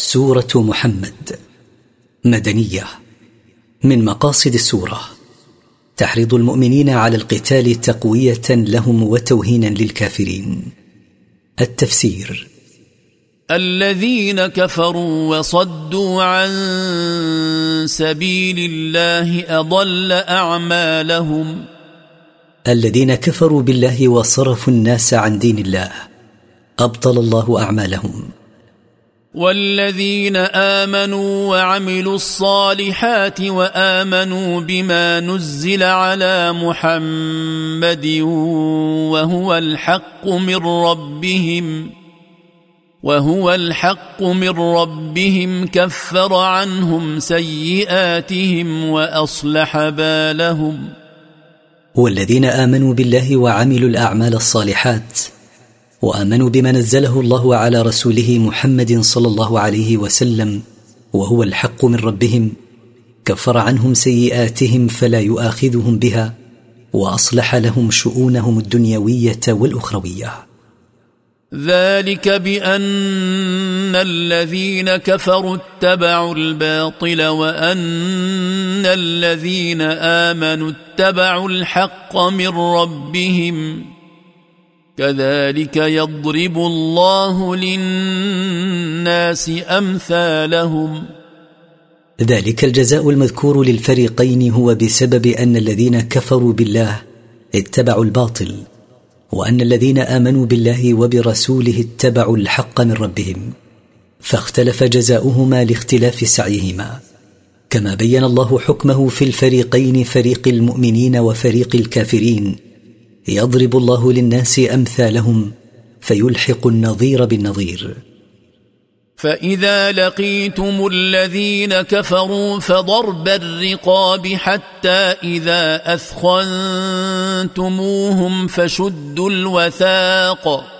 سورة محمد. مدنية. من مقاصد السورة. تحريض المؤمنين على القتال تقوية لهم وتوهينا للكافرين. التفسير. الذين كفروا وصدوا عن سبيل الله أضل أعمالهم. الذين كفروا بالله وصرفوا الناس عن دين الله. أبطل الله أعمالهم. والذين آمنوا وعملوا الصالحات وآمنوا بما نزل على محمد وهو الحق من ربهم وهو الحق من ربهم كفر عنهم سيئاتهم وأصلح بالهم. والذين آمنوا بالله وعملوا الأعمال الصالحات وآمنوا بما نزله الله على رسوله محمد صلى الله عليه وسلم وهو الحق من ربهم كفر عنهم سيئاتهم فلا يؤاخذهم بها وأصلح لهم شؤونهم الدنيوية والأخروية. ذلك بأن الذين كفروا اتبعوا الباطل وأن الذين آمنوا اتبعوا الحق من ربهم. كذلك يضرب الله للناس أمثالهم. ذلك الجزاء المذكور للفريقين هو بسبب أن الذين كفروا بالله اتبعوا الباطل وأن الذين آمنوا بالله وبرسوله اتبعوا الحق من ربهم فاختلف جزاؤهما لاختلاف سعيهما. كما بين الله حكمه في الفريقين فريق المؤمنين وفريق الكافرين يضرب الله للناس أمثالهم فيلحق النظير بالنظير. فإذا لقيتم الذين كفروا فضرب الرقاب حتى إذا أثخنتموهم فشدوا الوثاق.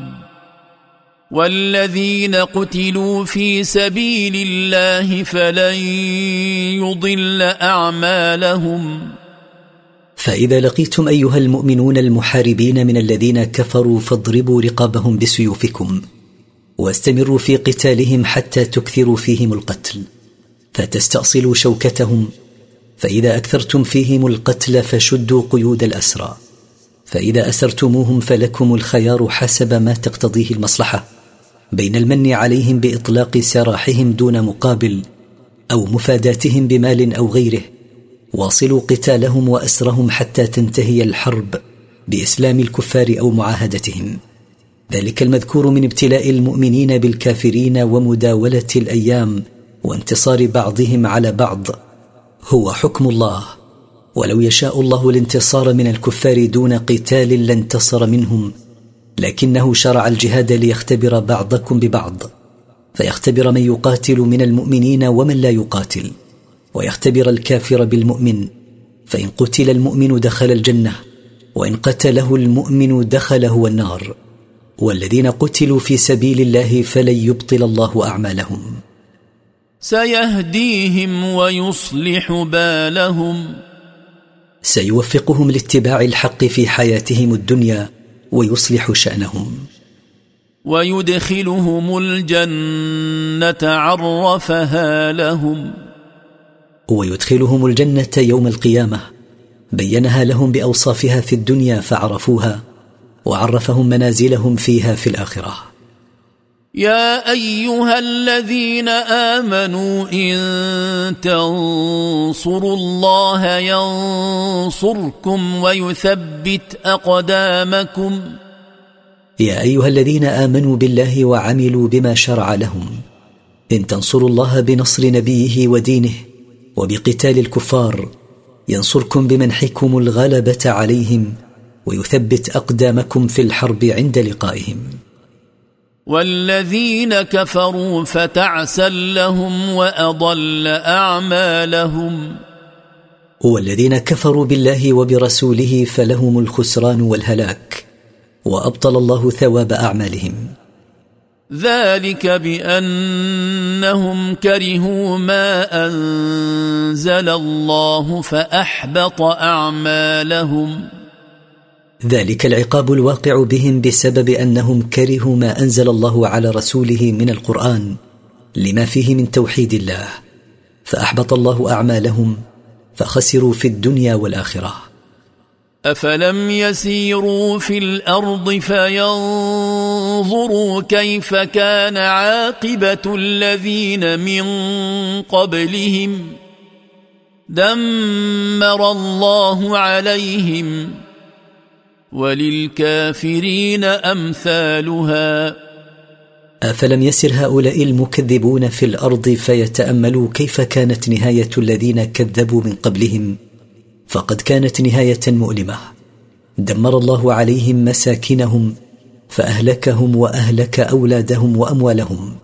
والذين قتلوا في سبيل الله فلن يضل أعمالهم. فإذا لقيتم أيها المؤمنون المحاربين من الذين كفروا فاضربوا رقابهم بسيوفكم واستمروا في قتالهم حتى تكثروا فيهم القتل فتستأصلوا شوكتهم. فإذا أكثرتم فيهم القتل فشدوا قيود الأسرى. فإذا أسرتموهم فلكم الخيار حسب ما تقتضيه المصلحة. بين المن عليهم بإطلاق سراحهم دون مقابل أو مفاداتهم بمال أو غيره. واصلوا قتالهم وأسرهم حتى تنتهي الحرب بإسلام الكفار أو معاهدتهم. ذلك المذكور من ابتلاء المؤمنين بالكافرين ومداولة الأيام وانتصار بعضهم على بعض. هو حكم الله. ولو يشاء الله الانتصار من الكفار دون قتال لانتصر منهم. لكنه شرع الجهاد ليختبر بعضكم ببعض فيختبر من يقاتل من المؤمنين ومن لا يقاتل ويختبر الكافر بالمؤمن فإن قتل المؤمن دخل الجنة وإن قتله المؤمن دخل هو النار والذين قتلوا في سبيل الله فلن يبطل الله أعمالهم. سيهديهم ويصلح بالهم. سيوفقهم لاتباع الحق في حياتهم الدنيا ويصلح شأنهم. ويدخلهم الجنة عرفها لهم. ويدخلهم الجنة يوم القيامة. بينها لهم بأوصافها في الدنيا فعرفوها وعرفهم منازلهم فيها في الآخرة. يا أيها الذين آمنوا إن تنصروا الله ينصركم ويثبت أقدامكم. يا أيها الذين آمنوا بالله وعملوا بما شرع لهم. إن تنصروا الله بنصر نبيه ودينه وبقتال الكفار ينصركم بمنحكم الغلبة عليهم ويثبت أقدامكم في الحرب عند لقائهم. والذين كفروا فتعسا لهم وأضل أعمالهم. والذين كفروا بالله وبرسوله فلهم الخسران والهلاك وأبطل الله ثواب أعمالهم. ذلك بأنهم كرهوا ما أنزل الله فأحبط أعمالهم. ذلك العقاب الواقع بهم بسبب أنهم كرهوا ما أنزل الله على رسوله من القرآن لما فيه من توحيد الله. فأحبط الله أعمالهم فخسروا في الدنيا والآخرة. أفلم يسيروا في الأرض فينظروا كيف كان عاقبة الذين من قبلهم. دمر الله عليهم وللكافرين أمثالها. أفلم يسر هؤلاء المكذبون في الأرض فيتأملوا كيف كانت نهاية الذين كذبوا من قبلهم؟ فقد كانت نهاية مؤلمة. دمر الله عليهم مساكنهم فأهلكهم وأهلك أولادهم وأموالهم.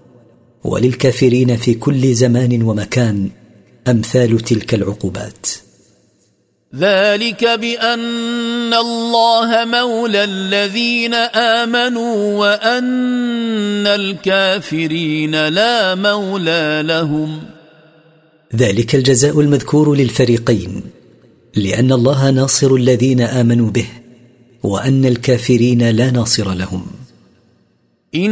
وللكافرين في كل زمان ومكان أمثال تلك العقوبات. ذلك بأن الله مولى الذين آمنوا وأن الكافرين لا مولى لهم. ذلك الجزاء المذكور للفريقين لأن الله ناصر الذين آمنوا به وأن الكافرين لا ناصر لهم. إن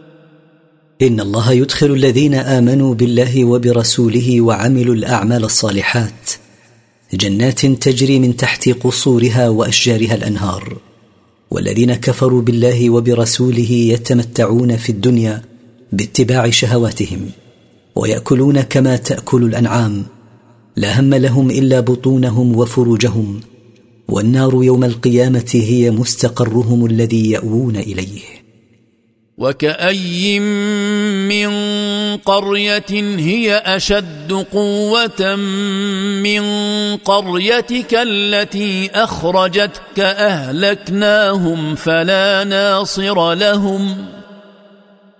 إن الله يدخل الذين آمنوا بالله وبرسوله وعملوا الأعمال الصالحات جنات تجري من تحت قصورها وأشجارها الأنهار والذين كفروا بالله وبرسوله يتمتعون في الدنيا باتباع شهواتهم ويأكلون كما تأكل الأنعام لا هم لهم إلا بطونهم وفروجهم والنار يوم القيامة هي مستقرهم الذي يأوون إليه وكأي من قرية هي أشد قوة من قريتك التي أخرجتك أهلكناهم فلا ناصر لهم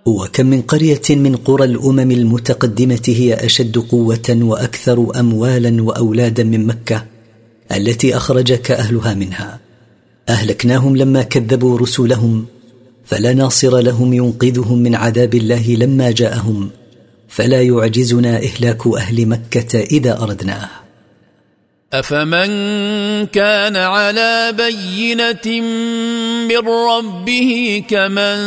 وكم من قرية من قرى الأمم المتقدمة هي أشد قوة وأكثر أموالا وأولادا من مكة التي أخرجك أهلها منها. أهلكناهم لما كذبوا رسلهم فلا ناصر لهم ينقذهم من عذاب الله لما جاءهم فلا يعجزنا إهلاك أهل مكة إذا أردناه. أفمن كان على بينة من ربه كمن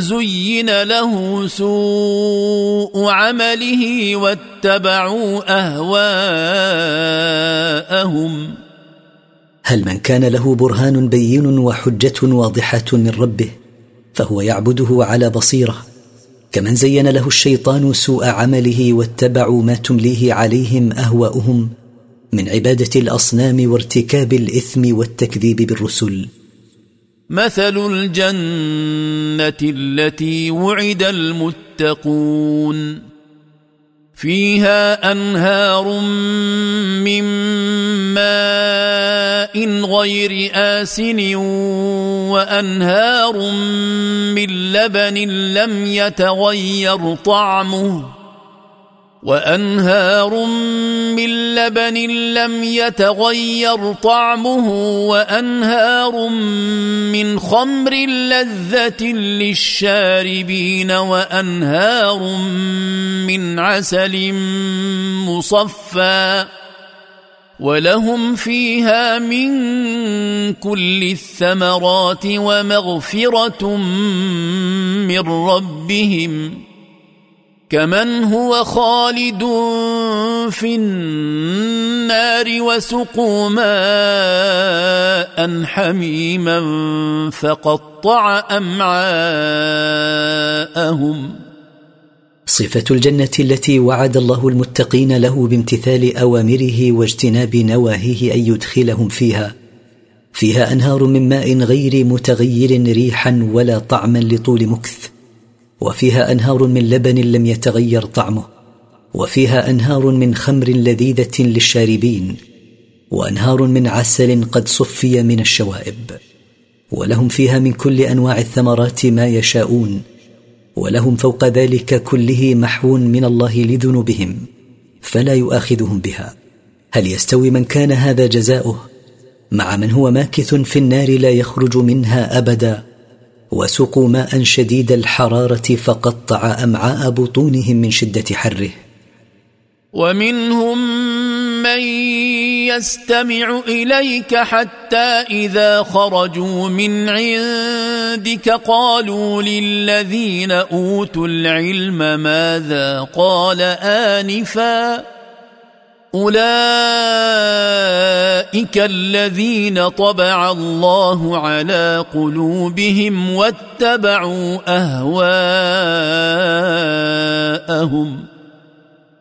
زين له سوء عمله واتبعوا أهواءهم. هل من كان له برهان بين وحجة واضحة من ربه؟ فهو يعبده على بصيرة كمن زين له الشيطان سوء عمله واتبعوا ما تمليه عليهم أهواؤهم من عبادة الأصنام وارتكاب الإثم والتكذيب بالرسل. مثل الجنة التي وعد المتقون. فيها أنهار من ماء غير آسن وأنهار من لبن لم يتغير طعمه وأنهار من لبن لم يتغير طعمه وأنهار من خمر لذة للشاربين وأنهار من عسل مصفّى. ولهم فيها من كل الثمرات ومغفرة من ربهم. كمن هو خالد في النار وسقوا ماء حميما فقطع امعاءهم صفة الجنة التي وعد الله المتقين له بامتثال أوامره واجتناب نواهيه أن يدخلهم فيها. فيها أنهار من ماء غير متغير ريحا ولا طعما لطول مكث. وفيها أنهار من لبن لم يتغير طعمه وفيها أنهار من خمر لذيذة للشاربين وأنهار من عسل قد صفي من الشوائب. ولهم فيها من كل أنواع الثمرات ما يشاءون ولهم فوق ذلك كله محو من الله لذنوبهم فلا يؤاخذهم بها. هل يستوي من كان هذا جزاؤه؟ مع من هو ماكث في النار لا يخرج منها أبدا. وسقوا ماء شديد الحرارة فقطع أمعاء بطونهم من شدة حره. ومنهم من يستمع إليك حتى إذا خرجوا من عندك قالوا للذين أوتوا العلم ماذا قال آنفا؟ أولئك الذين طبع الله على قلوبهم واتبعوا أهواءهم.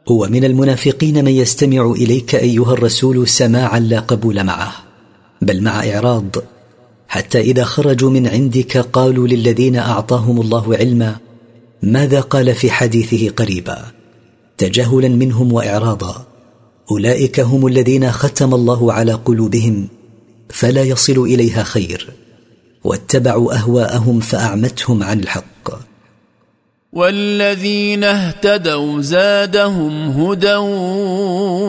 ومن المنافقين من يستمع إليك أيها الرسول سماعا لا قبول معه بل مع إعراض حتى إذا خرجوا من عندك قالوا للذين أعطاهم الله علما ماذا قال في حديثه قريبا؟ تجاهلا منهم واعراضا. أولئك هم الذين ختم الله على قلوبهم فلا يصل إليها خير واتبعوا أهواءهم فأعمتهم عن الحق. والذين اهتدوا زادهم هدى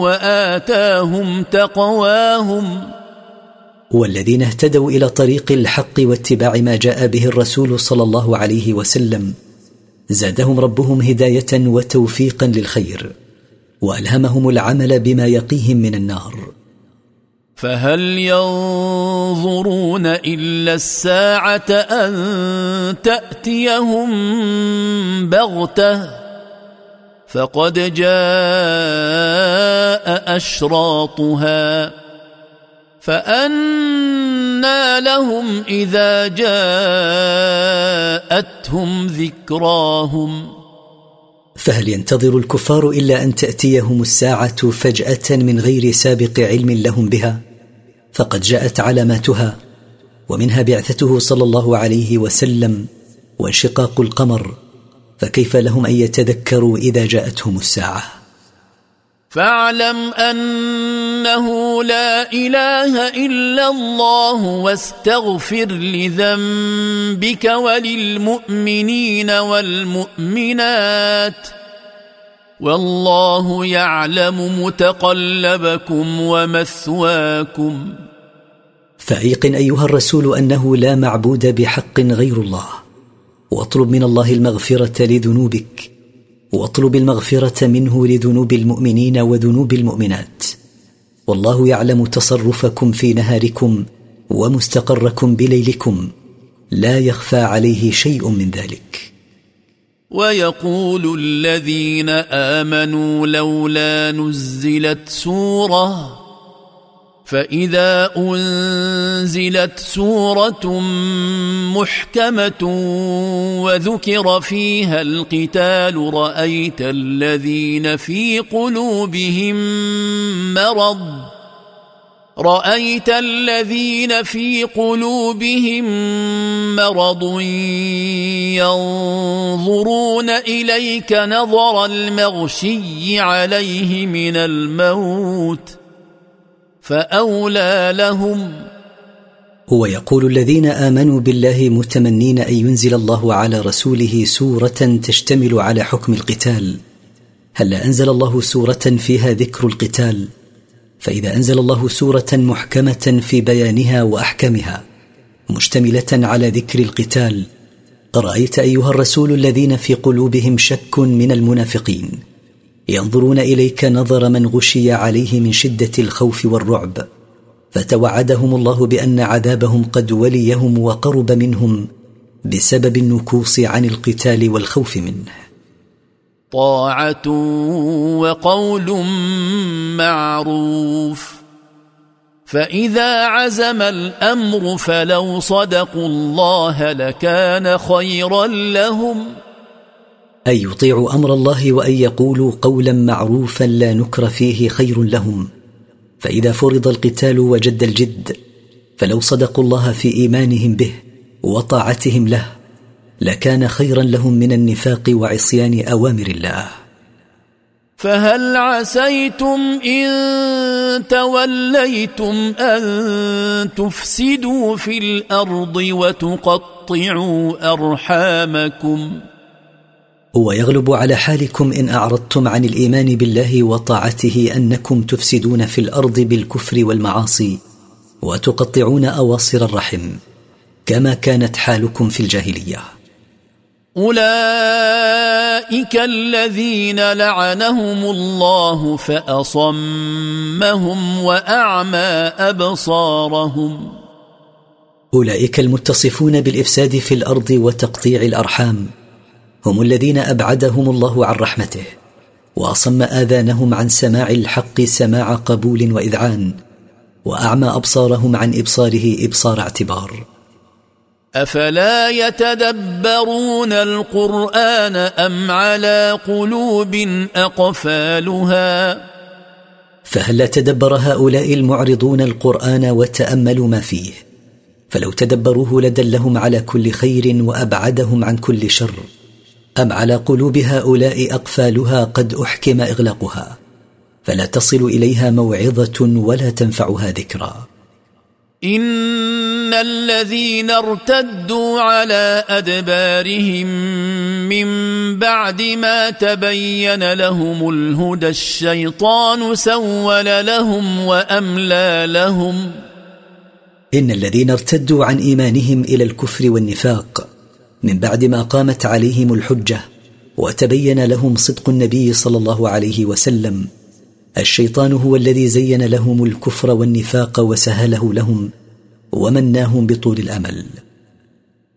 وآتاهم تقواهم. والذين اهتدوا إلى طريق الحق واتباع ما جاء به الرسول صلى الله عليه وسلم زادهم ربهم هداية وتوفيقا للخير. وألهمهم العمل بما يقيهم من النار. فهل ينظرون إلا الساعة أن تأتيهم بغتة؟ فقد جاء أشراطها. فانى لهم إذا جاءتهم ذكراهم. فهل ينتظر الكفار إلا أن تأتيهم الساعة فجأة من غير سابق علم لهم بها؟ فقد جاءت علاماتها ومنها بعثته صلى الله عليه وسلم وانشقاق القمر فكيف لهم أن يتذكروا إذا جاءتهم الساعة؟ فاعلم أنه لا إله إلا الله واستغفر لذنبك وللمؤمنين والمؤمنات والله يعلم متقلبكم ومثواكم. فايقن أيها الرسول أنه لا معبود بحق غير الله. واطلب من الله المغفرة لذنوبك واطلب المغفرة منه لذنوب المؤمنين وذنوب المؤمنات. والله يعلم تصرفكم في نهاركم ومستقركم بليلكم. لا يخفى عليه شيء من ذلك. ويقول الذين آمنوا لولا نزلت سورة فإذا أنزلت سورة محكمة وذكر فيها القتال رأيت الذين في قلوبهم مرض. رأيت الذين في قلوبهم مرض ينظرون إليك نظر المغشي عليه من الموت. فأولى لهم. هو يقول الذين آمنوا بالله متمنين أن ينزل الله على رسوله سورة تشتمل على حكم القتال. هل أنزل الله سورة فيها ذكر القتال؟ فإذا أنزل الله سورة محكمة في بيانها وأحكامها مشتملة على ذكر القتال رايت أيها الرسول الذين في قلوبهم شك من المنافقين؟ ينظرون إليك نظر من غشي عليه من شدة الخوف والرعب فتوعدهم الله بأن عذابهم قد وليهم وقرب منهم بسبب النكوص عن القتال والخوف منه. طاعة وقول معروف. فإذا عزم الأمر فلو صدقوا الله لكان خيرا لهم. ان يطيعوا أمر الله وأن يقولوا قولا معروفا لا نكر فيه خير لهم. فإذا فرض القتال وجد الجد فلو صدقوا الله في إيمانهم به وطاعتهم له لكان خيرا لهم من النفاق وعصيان أوامر الله. فهل عسيتم إن توليتم أن تفسدوا في الأرض وتقطعوا أرحامكم؟ ويغلب على حالكم إن أعرضتم عن الإيمان بالله وطاعته أنكم تفسدون في الأرض بالكفر والمعاصي وتقطعون أواصر الرحم كما كانت حالكم في الجاهلية. أولئك الذين لعنهم الله فأصمهم وأعمى أبصارهم. أولئك المتصفون بالإفساد في الأرض وتقطيع الأرحام هم الذين أبعدهم الله عن رحمته وأصم آذانهم عن سماع الحق سماع قبول وإذعان وأعمى أبصارهم عن إبصاره إبصار اعتبار. أفلا يتدبرون القرآن أم على قلوب أقفالها؟ فهل تدبر هؤلاء المعرضون القرآن وتأملوا ما فيه؟ فلو تدبروه لدلهم على كل خير وأبعدهم عن كل شر. أم على قلوب هؤلاء أقفالها قد أحكم إغلاقها؟ فلا تصل إليها موعظة ولا تنفعها ذكرى. إن الذين ارتدوا على أدبارهم من بعد ما تبين لهم الهدى الشيطان سول لهم وأملى لهم. إن الذين ارتدوا عن إيمانهم إلى الكفر والنفاق من بعد ما قامت عليهم الحجة وتبين لهم صدق النبي صلى الله عليه وسلم. الشيطان هو الذي زين لهم الكفر والنفاق وسهله لهم ومناهم بطول الأمل.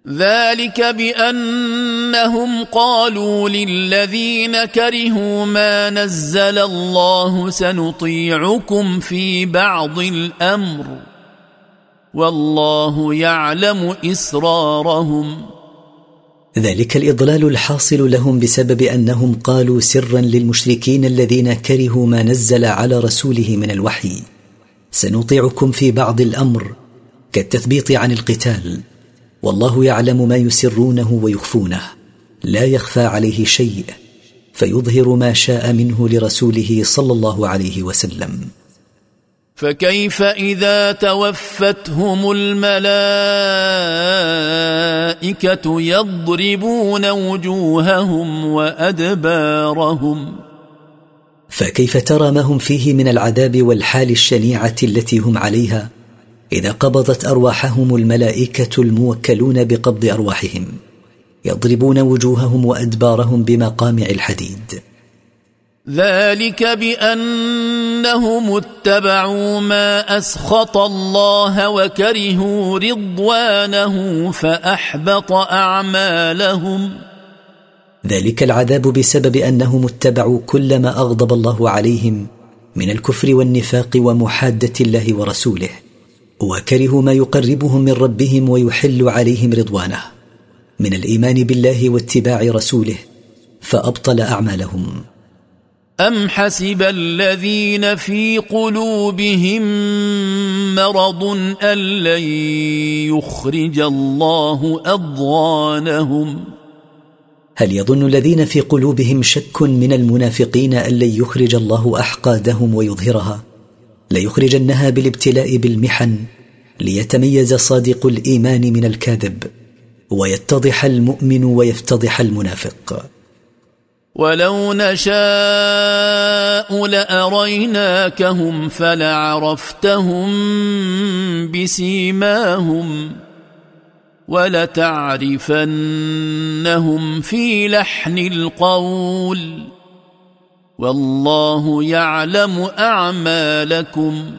ذلك بأنهم قالوا للذين كرهوا ما نزل الله سنطيعكم في بعض الأمر والله يعلم إسرارهم. ذلك الإضلال الحاصل لهم بسبب أنهم قالوا سرا للمشركين الذين كرهوا ما نزل على رسوله من الوحي. سنطيعكم في بعض الأمر كالتثبيط عن القتال. والله يعلم ما يسرونه ويخفونه. لا يخفى عليه شيء فيظهر ما شاء منه لرسوله صلى الله عليه وسلم. فكيف إذا توفتهم الملائكة يضربون وجوههم وأدبارهم؟ فكيف ترى ما هم فيه من العذاب والحال الشنيعة التي هم عليها؟ إذا قبضت أرواحهم الملائكة الموكلون بقبض أرواحهم يضربون وجوههم وأدبارهم بمقامع الحديد. ذلك بأنهم اتبعوا ما أسخط الله وكرهوا رضوانه فأحبط أعمالهم. ذلك العذاب بسبب أنهم اتبعوا كل ما أغضب الله عليهم من الكفر والنفاق ومحادة الله ورسوله وكرهوا ما يقربهم من ربهم ويحل عليهم رضوانه من الإيمان بالله واتباع رسوله فأبطل أعمالهم. ام حسب الذين في قلوبهم مرض ان لن يخرج الله اضغانهم هل يظن الذين في قلوبهم شك من المنافقين أن لن يخرج الله أحقادهم ويظهرها؟ ليخرجنها بالابتلاء بالمحن ليتميز صادق الإيمان من الكاذب ويتضح المؤمن ويفتضح المنافق. ولو نشاء لاريناكهم فلعرفتهم بسيماهم ولتعرفنهم في لحن القول والله يعلم اعمالكم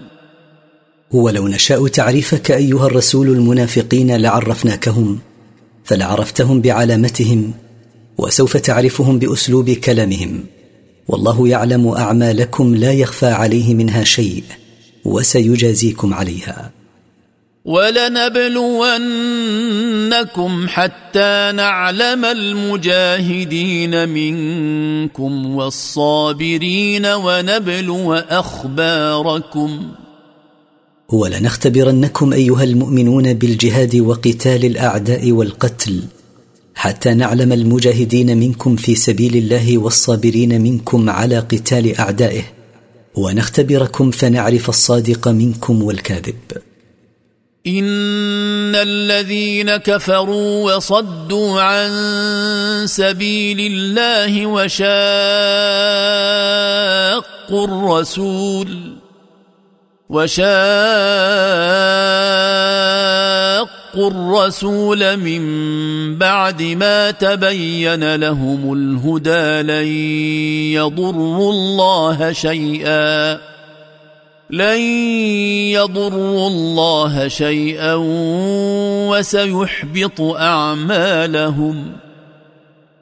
ولو نشاء تعريفك أيها الرسول المنافقين لعرفناكهم فلعرفتهم بعلامتهم وسوف تعرفهم بأسلوب كلامهم. والله يعلم أعمالكم لا يخفى عليه منها شيء وسيجازيكم عليها. ولنبلونكم حتى نعلم المجاهدين منكم والصابرين ونبلو أخباركم. ولنختبرنكم أيها المؤمنون بالجهاد وقتال الأعداء والقتل حتى نعلم المجاهدين منكم في سبيل الله والصابرين منكم على قتال أعدائه. ونختبركم فنعرف الصادق منكم والكاذب. إن الذين كفروا وصدوا عن سبيل الله وشاقوا الرسول وشاقوا الرسول من بعد ما تبين لهم الهدى لن يضروا الله شيئا. لن يضروا الله شيئا وسيحبط أعمالهم.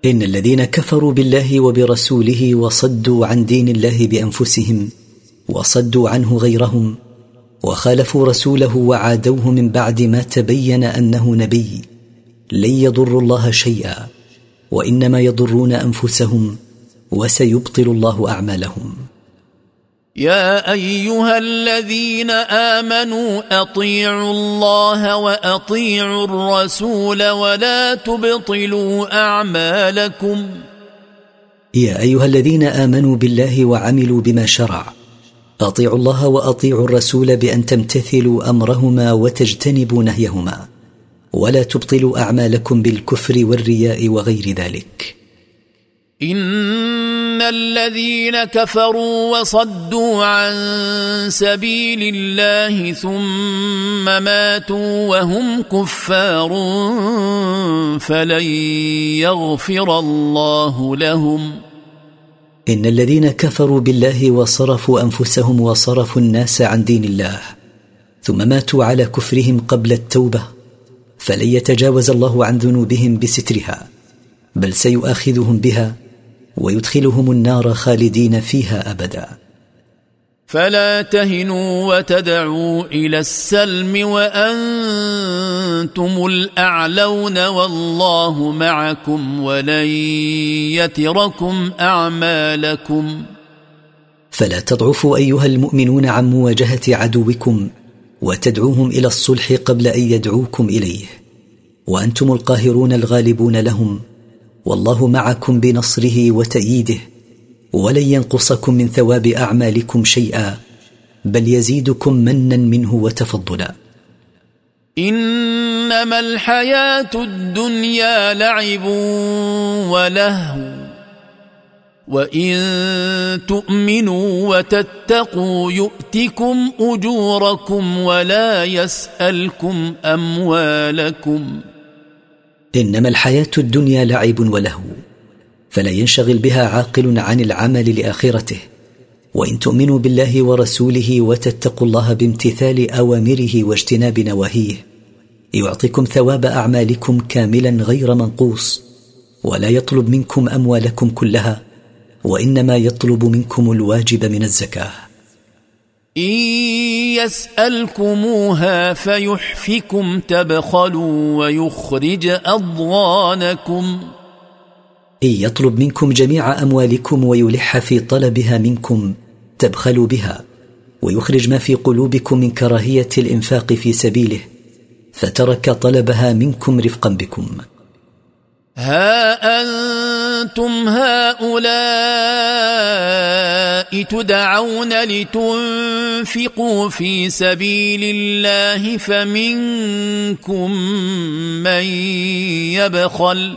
إن الذين كفروا بالله وبرسوله وصدوا عن دين الله بأنفسهم وصدوا عنه غيرهم وخالفوا رسوله وعادوه من بعد ما تبين أنه نبي. لن يضروا الله شيئا وإنما يضرون أنفسهم وسيبطل الله أعمالهم. يا أيها الذين آمنوا أطيعوا الله وأطيعوا الرسول ولا تبطلوا أعمالكم. يا أيها الذين آمنوا بالله وعملوا بما شرع أطيعوا الله وأطيعوا الرسول بأن تمتثلوا أمرهما وتجتنبوا نهيهما ولا تبطلوا أعمالكم بالكفر والرياء وغير ذلك. إن الذين كفروا وصدوا عن سبيل الله ثم ماتوا وهم كفار فلن يغفر الله لهم. إن الذين كفروا بالله وصرفوا أنفسهم وصرفوا الناس عن دين الله ثم ماتوا على كفرهم قبل التوبة فلن يتجاوز الله عن ذنوبهم بسترها بل سيؤاخذهم بها ويدخلهم النار خالدين فيها أبدا. فلا تهنوا وتدعوا إلى السلم وأنتم الأعلون والله معكم ولن يتركم أعمالكم. فلا تضعفوا أيها المؤمنون عن مواجهة عدوكم وتدعوهم إلى الصلح قبل أن يدعوكم إليه. وأنتم القاهرون الغالبون لهم والله معكم بنصره وتأييده. ولن ينقصكم من ثواب أعمالكم شيئا بل يزيدكم منا منه وتفضلا. إنما الحياة الدنيا لعب ولهو وإن تؤمنوا وتتقوا يؤتكم أجوركم ولا يسألكم أموالكم. إنما الحياة الدنيا لعب ولهو فلا ينشغل بها عاقل عن العمل لآخرته. وإن تؤمنوا بالله ورسوله وتتقوا الله بامتثال أوامره واجتناب نواهيه. يعطيكم ثواب أعمالكم كاملا غير منقوص. ولا يطلب منكم أموالكم كلها. وإنما يطلب منكم الواجب من الزكاة. إن يسألكموها فيحفكم تبخلوا ويخرج أضغانكم. إن يطلب منكم جميع أموالكم ويلح في طلبها منكم تبخلوا بها ويخرج ما في قلوبكم من كراهية الإنفاق في سبيله فترك طلبها منكم رفقا بكم. ها أنتم هؤلاء تدعون لتنفقوا في سبيل الله فمنكم من يبخل؟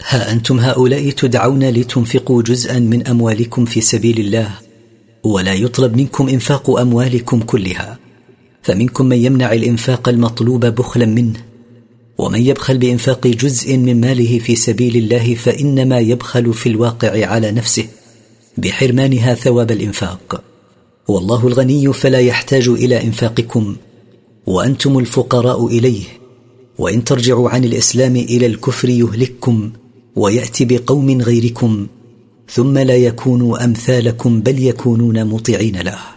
ها أنتم هؤلاء تدعون لتنفقوا جزءا من أموالكم في سبيل الله ولا يطلب منكم إنفاق أموالكم كلها. فمنكم من يمنع الإنفاق المطلوب بخلا منه ومن يبخل بإنفاق جزء من ماله في سبيل الله فإنما يبخل في الواقع على نفسه بحرمانها ثواب الإنفاق. والله الغني فلا يحتاج إلى إنفاقكم وأنتم الفقراء إليه. وإن ترجعوا عن الإسلام إلى الكفر يهلككم ويأتي بقوم غيركم ثم لا يكونوا أمثالكم بل يكونون مطيعين له.